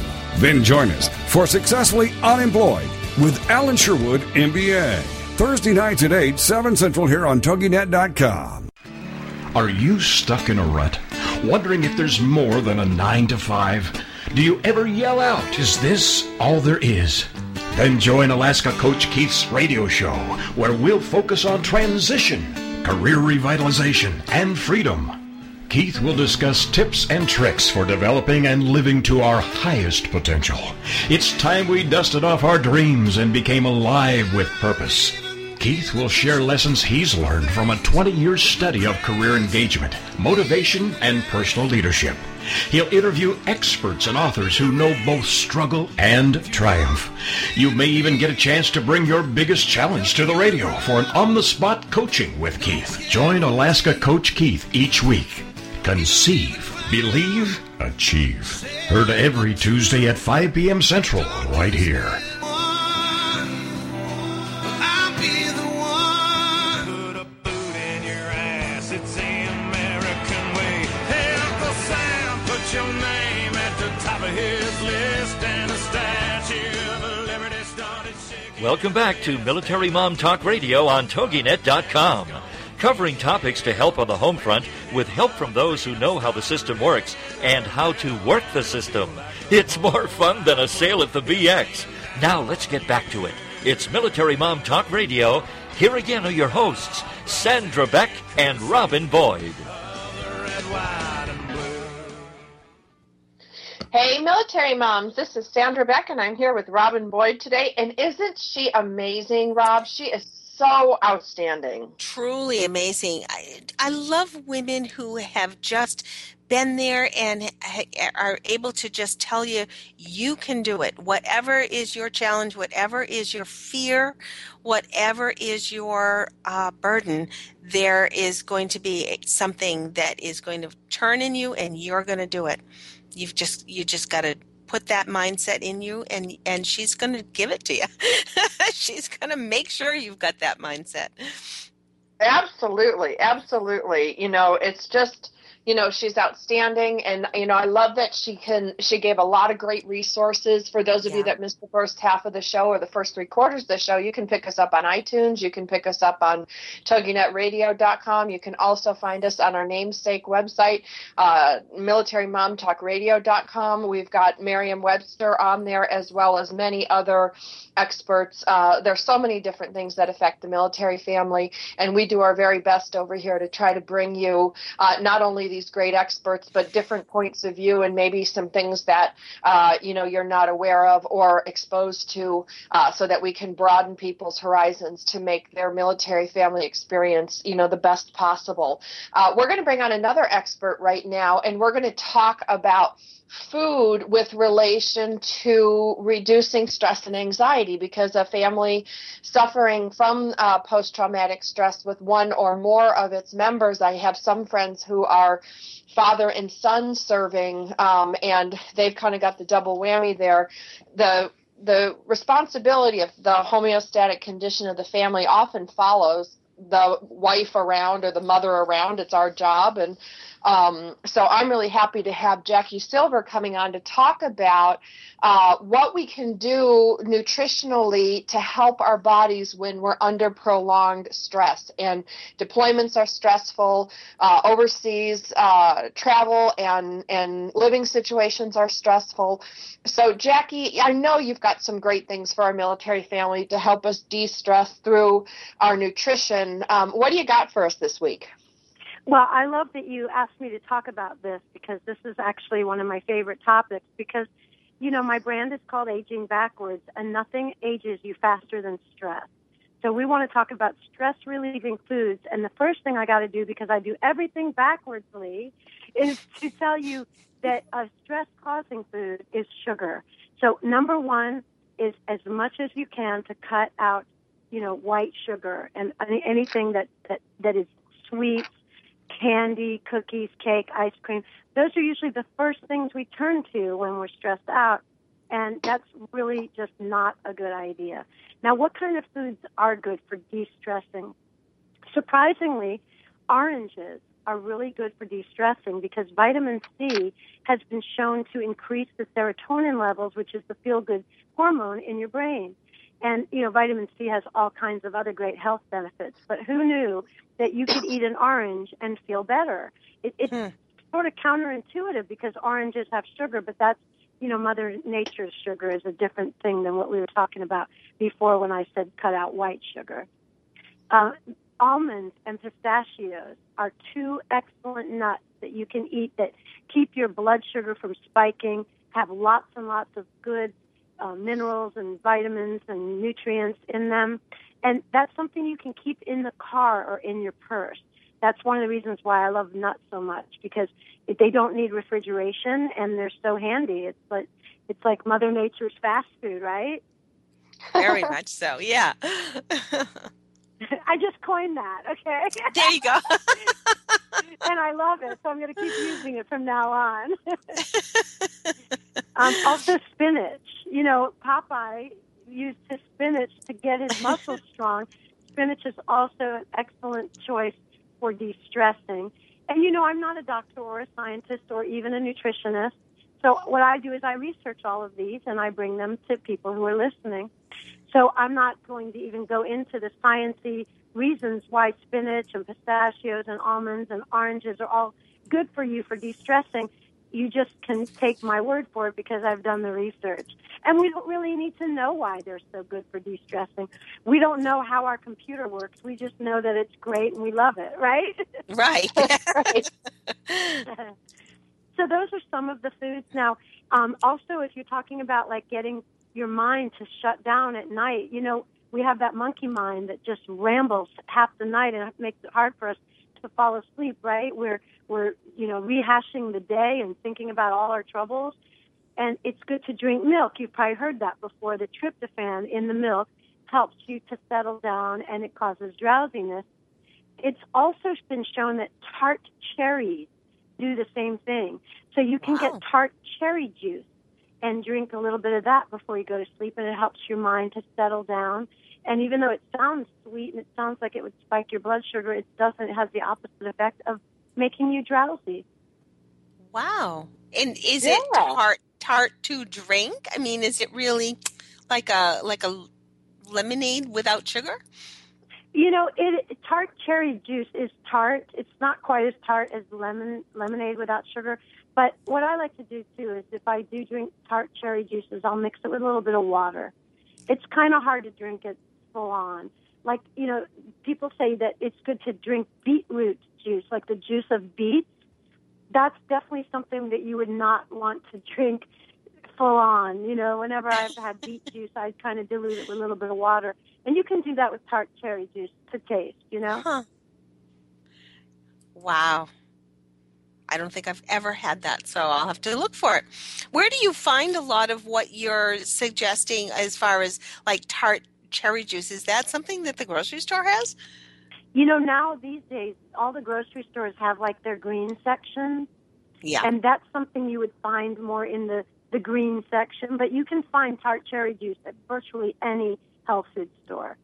Then join us for Successfully Unemployed with Alan Sherwood, MBA. Thursday nights at 8, 7 Central here on TogiNet.com. Are you stuck in a rut? Wondering if there's more than a 9 to 5? Do you ever yell out, Is this all there is? Then join Alaska Coach Keith's radio show, where we'll focus on transition, career revitalization, and freedom. Keith will discuss tips and tricks for developing and living to our highest potential. It's time we dusted off our dreams and became alive with purpose. Keith will share lessons he's learned from a 20 year study of career engagement, motivation, and personal leadership. He'll interview experts and authors who know both struggle and triumph. You may even get a chance to bring your biggest challenge to the radio for an on the spot coaching with Keith. Join Alaska Coach Keith each week. Conceive, believe, achieve. Heard every Tuesday at 5 p.m. Central, right here. I'll be the one. Put a boot in your ass. It's the American way. Hey, Uncle Sam, put your name at the top of his list, and the Statue of Liberty started shaking. Welcome back to Military Mom Talk Radio on TogiNet.com. Covering topics to help on the home front with help from those who know how the system works and how to work the system. It's more fun than a sale at the BX. Now let's get back to it. It's Military Mom Talk Radio. Here again are your hosts, Sandra Beck and Robin Boyd. Hey, military moms, this is Sandra Beck, and I'm here with Robin Boyd today. And isn't she amazing, Rob? She is so outstanding. truly amazing. I, I love women who have just been there and are able to just tell you you can do it. Whatever is your challenge, whatever is your fear, whatever is your uh, burden, there is going to be something that is going to turn in you, and you're going to do it. You've just you just got to put that mindset in you and and she's going to give it to you [LAUGHS] she's going to make sure you've got that mindset Absolutely, absolutely. You know, it's just you know she's outstanding. And you know i love that she can she gave a lot of great resources. For those of you that missed the first half of the show or the first three quarters of the show you can pick us up on itunes. You can pick us up on toginetradio.com you can also find us on our namesake website uh, militarymomtalkradio.com we've got maryam webster on there as well as many other experts. Uh, there's so many different things that affect the military family. And we do our very best over here to try to bring you uh, not only these great experts, but different points of view and maybe some things that uh, you know you're not aware of or exposed to, uh, so that we can broaden people's horizons to make their military family experience you know the best possible. Uh, we're going to bring on another expert right now, and we're going to talk about food with relation to reducing stress and anxiety because a family suffering from uh, post traumatic stress with one or more of its members. I have some friends who are father and son serving, um, and they've kind of got the double whammy there. The the responsibility of the homeostatic condition of the family often follows the wife around or the mother around. It's our job, and um, so I'm really happy to have Jackie Silver coming on to talk about uh, what we can do nutritionally to help our bodies when we're under prolonged stress. And deployments are stressful, uh, overseas uh, travel and, and living situations are stressful. So, Jackie, I know you've got some great things for our military family to help us de stress through our nutrition. Um, what do you got for us this week? Well, I love that you asked me to talk about this because this is actually one of my favorite topics because, you know, my brand is called Aging Backwards and nothing ages you faster than stress. So we want to talk about stress relieving foods. And the first thing I got to do because I do everything backwardsly is [LAUGHS] to tell you that a stress causing food is sugar. So number one is as much as you can to cut out, you know, white sugar and anything that, that, that is sweet, candy, cookies, cake, ice cream. Those are usually the first things we turn to when we're stressed out. And that's really just not a good idea. Now, what kind of foods are good for de-stressing? Surprisingly, oranges are really good for de-stressing because vitamin C has been shown to increase the serotonin levels, which is the feel-good hormone in your brain. And, you know, vitamin C has all kinds of other great health benefits. But who knew that you could eat an orange and feel better? It, it's Hmm. sort of counterintuitive because oranges have sugar, but that's you know, Mother Nature's sugar is a different thing than what we were talking about before when I said cut out white sugar. Uh, almonds and pistachios are two excellent nuts that you can eat that keep your blood sugar from spiking, have lots and lots of good uh, minerals and vitamins and nutrients in them. And that's something you can keep in the car or in your purse. That's one of the reasons why I love nuts so much because they don't need refrigeration and they're so handy. It's like it's like Mother Nature's fast food, right? Very [LAUGHS] much so. Yeah. [LAUGHS] [LAUGHS] I just coined that. Okay. There you go. [LAUGHS] and I love it, so I'm going to keep using it from now on. [LAUGHS] um, also, spinach. You know, Popeye used his spinach to get his muscles strong. Spinach is also an excellent choice for de-stressing. And you know, I'm not a doctor or a scientist or even a nutritionist. So what I do is I research all of these and I bring them to people who are listening. So I'm not going to even go into the sciencey reasons why spinach and pistachios and almonds and oranges are all good for you for de-stressing. You just can take my word for it because I've done the research. And we don't really need to know why they're so good for de-stressing. We don't know how our computer works. We just know that it's great and we love it, right? [LAUGHS] Right. right. [LAUGHS] so those are some of the foods. Now, um, also, if you're talking about like getting your mind to shut down at night, you know, we have that monkey mind that just rambles half the night and it makes it hard for us to fall asleep, right? We're we're you know rehashing the day and thinking about all our troubles, and it's good to drink milk. You've probably heard that before. The tryptophan in the milk helps you to settle down and it causes drowsiness. It's also been shown that tart cherries do the same thing. So you can Wow. get tart cherry juice and drink a little bit of that before you go to sleep, and it helps your mind to settle down. And even though it sounds sweet and it sounds like it would spike your blood sugar, it doesn't. It has the opposite effect of making you drowsy. Wow. And is it tart tart to drink? I mean, is it really like a like a lemonade without sugar? You know, it tart cherry juice is tart. It's not quite as tart as lemon lemonade without sugar. But what I like to do too is if I do drink tart cherry juices, I'll mix it with a little bit of water. It's kind of hard to drink it full on. Like you know, people say that it's good to drink beetroot juice, like the juice of beets. That's definitely something that you would not want to drink full on. You know, whenever I've had [LAUGHS] beet juice, I kind of dilute it with a little bit of water. And you can do that with tart cherry juice to taste, you know? Huh. Wow. I don't think I've ever had that, so I'll have to look for it. Where do you find a lot of what you're suggesting as far as like tart cherry juice? Is that something that the grocery store has? You know, now these days, all the grocery stores have like their green section. Yeah. And that's something you would find more in the, the green section. But you can find tart cherry juice at virtually any health food store.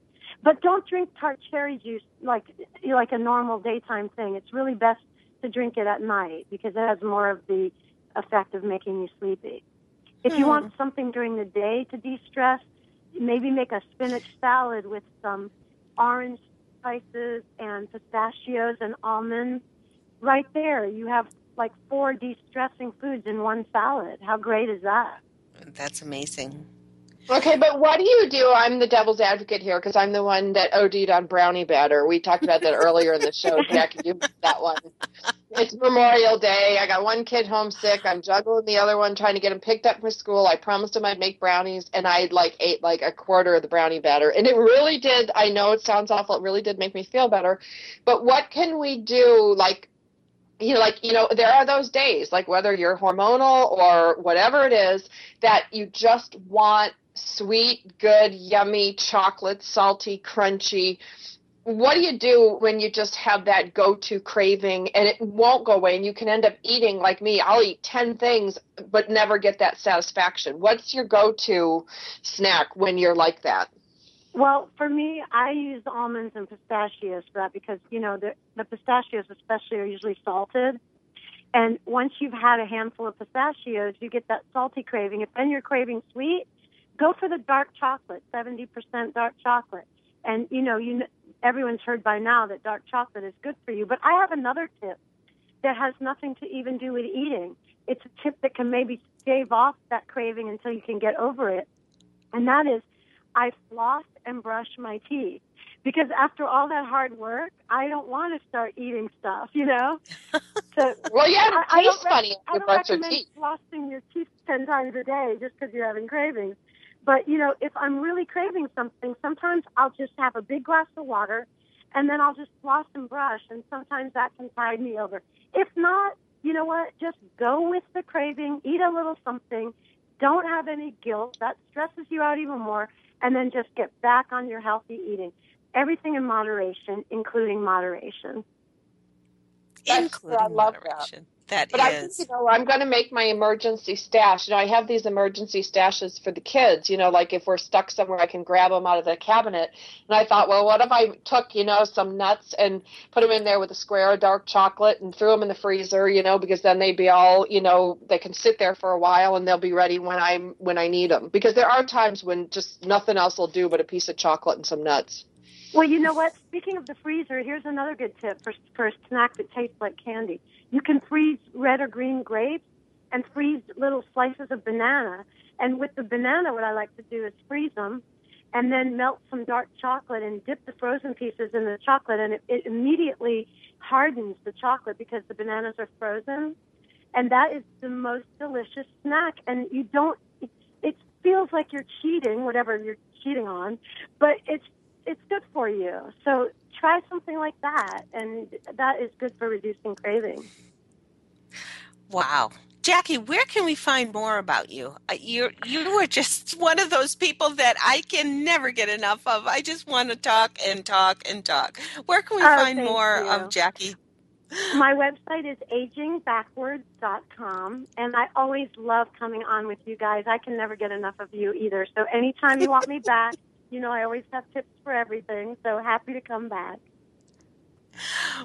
But don't drink tart cherry juice like like a normal daytime thing. It's really best to drink it at night because it has more of the effect of making you sleepy. If you Hmm. want something during the day to de-stress, maybe make a spinach salad with some orange spices and pistachios and almonds. Right there, you have like four de-stressing foods in one salad. How great is that? That's amazing. Okay, but what do you do? I'm the devil's advocate here because I'm the one that OD'd on brownie batter. We talked about that [LAUGHS] earlier in the show. Jackie, you missed that one. It's Memorial Day. I got one kid homesick. I'm juggling the other one, trying to get him picked up for school. I promised him I'd make brownies, and I like ate like a quarter of the brownie batter, and it really did. I know it sounds awful. It really did make me feel better. But what can we do? Like you know, like, you know, there are those days, like whether you're hormonal or whatever it is, that you just want sweet, good, yummy, chocolate, salty, crunchy. What do you do when you just have that go to craving and it won't go away and you can end up eating like me? I'll eat 10 things but never get that satisfaction. What's your go to snack when you're like that? Well, for me, I use almonds and pistachios for that because, you know, the, the pistachios especially are usually salted. And once you've had a handful of pistachios, you get that salty craving. If then you're craving sweet, go for the dark chocolate, 70% dark chocolate. And, you know, you everyone's heard by now that dark chocolate is good for you. But I have another tip that has nothing to even do with eating. it's a tip that can maybe stave off that craving until you can get over it. And that is, I floss and brush my teeth because after all that hard work, I don't want to start eating stuff, you know. [LAUGHS] So Well, yeah, it I, I tastes don't rec- funny if I you don't brush your recommend teeth. flossing your teeth ten times a day just because you're having cravings. But you know, if I'm really craving something, sometimes I'll just have a big glass of water, and then I'll just floss and brush, and sometimes that can tide me over. If not, you know what? Just go with the craving, eat a little something. Don't have any guilt. That stresses you out even more, and then just get back on your healthy eating. Everything in moderation, including moderation. That's- Including I love moderation. That But I think, you know, I'm going to make my emergency stash. You know, I have these emergency stashes for the kids, you know, like if we're stuck somewhere, I can grab them out of the cabinet. And I thought, well, what if I took, you know, some nuts and put them in there with a square of dark chocolate and threw them in the freezer, you know, because then they'd be all, you know, they can sit there for a while and they'll be ready when I'm, when I need them. Because there are times when just nothing else will do but a piece of chocolate and some nuts. Well, you know what? Speaking of the freezer, here's another good tip for for a snack that tastes like candy. You can freeze red or green grapes and freeze little slices of banana. And with the banana, what I like to do is freeze them and then melt some dark chocolate and dip the frozen pieces in the chocolate, and it, it immediately hardens the chocolate because the bananas are frozen. And that is the most delicious snack. And you don't. It, it feels like you're cheating, whatever you're cheating on, but it's it's good for you. So try something like that, and that is good for reducing craving. Wow. Jackie, where can we find more about you? Uh, You you are just [LAUGHS] one of those people that I can never get enough of. I just want to talk and talk and talk. Where can we Oh, find more you. of Jackie? My website is agingbackwards.com, and I always love coming on with you guys. I can never get enough of you either. So anytime you want me back, [LAUGHS] you know I always have tips for everything. So happy to come back.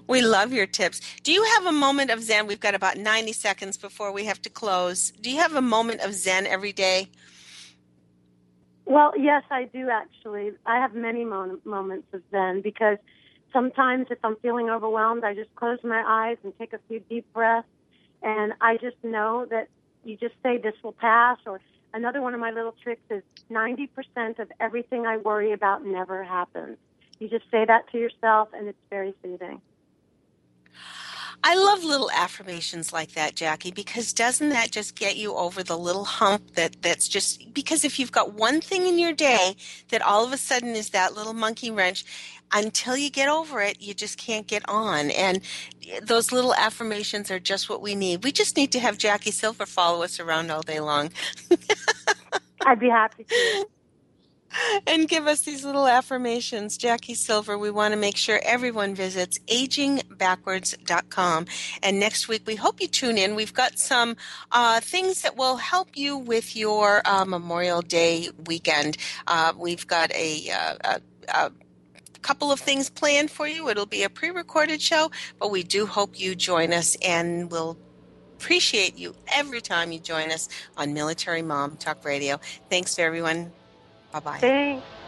We love your tips. Do you have a moment of Zen? We've got about 90 seconds before we have to close. Do you have a moment of Zen every day? Well, yes, I do actually. I have many mo- moments of Zen because sometimes if I'm feeling overwhelmed, I just close my eyes and take a few deep breaths, and I just know that you just say this will pass. Or another one of my little tricks is 90% of everything I worry about never happens. You just say that to yourself, and it's very soothing. I love little affirmations like that, Jackie, because doesn't that just get you over the little hump that that's just because if you've got one thing in your day that all of a sudden is that little monkey wrench, until you get over it, you just can't get on. And eh, those little affirmations are just what we need. We just need to have Jackie Silver follow us around all day long. I'd be happy to. [LAUGHS] and give us these little affirmations. Jackie Silver, we want to make sure everyone visits agingbackwards.com. And next week, we hope you tune in. We've got some uh, things that will help you with your uh, Memorial Day weekend. Uh, we've got a, uh, a, a couple of things planned for you. It'll be a pre recorded show, but we do hope you join us and we'll appreciate you every time you join us on Military Mom Talk Radio. Thanks, to everyone. 拜拜。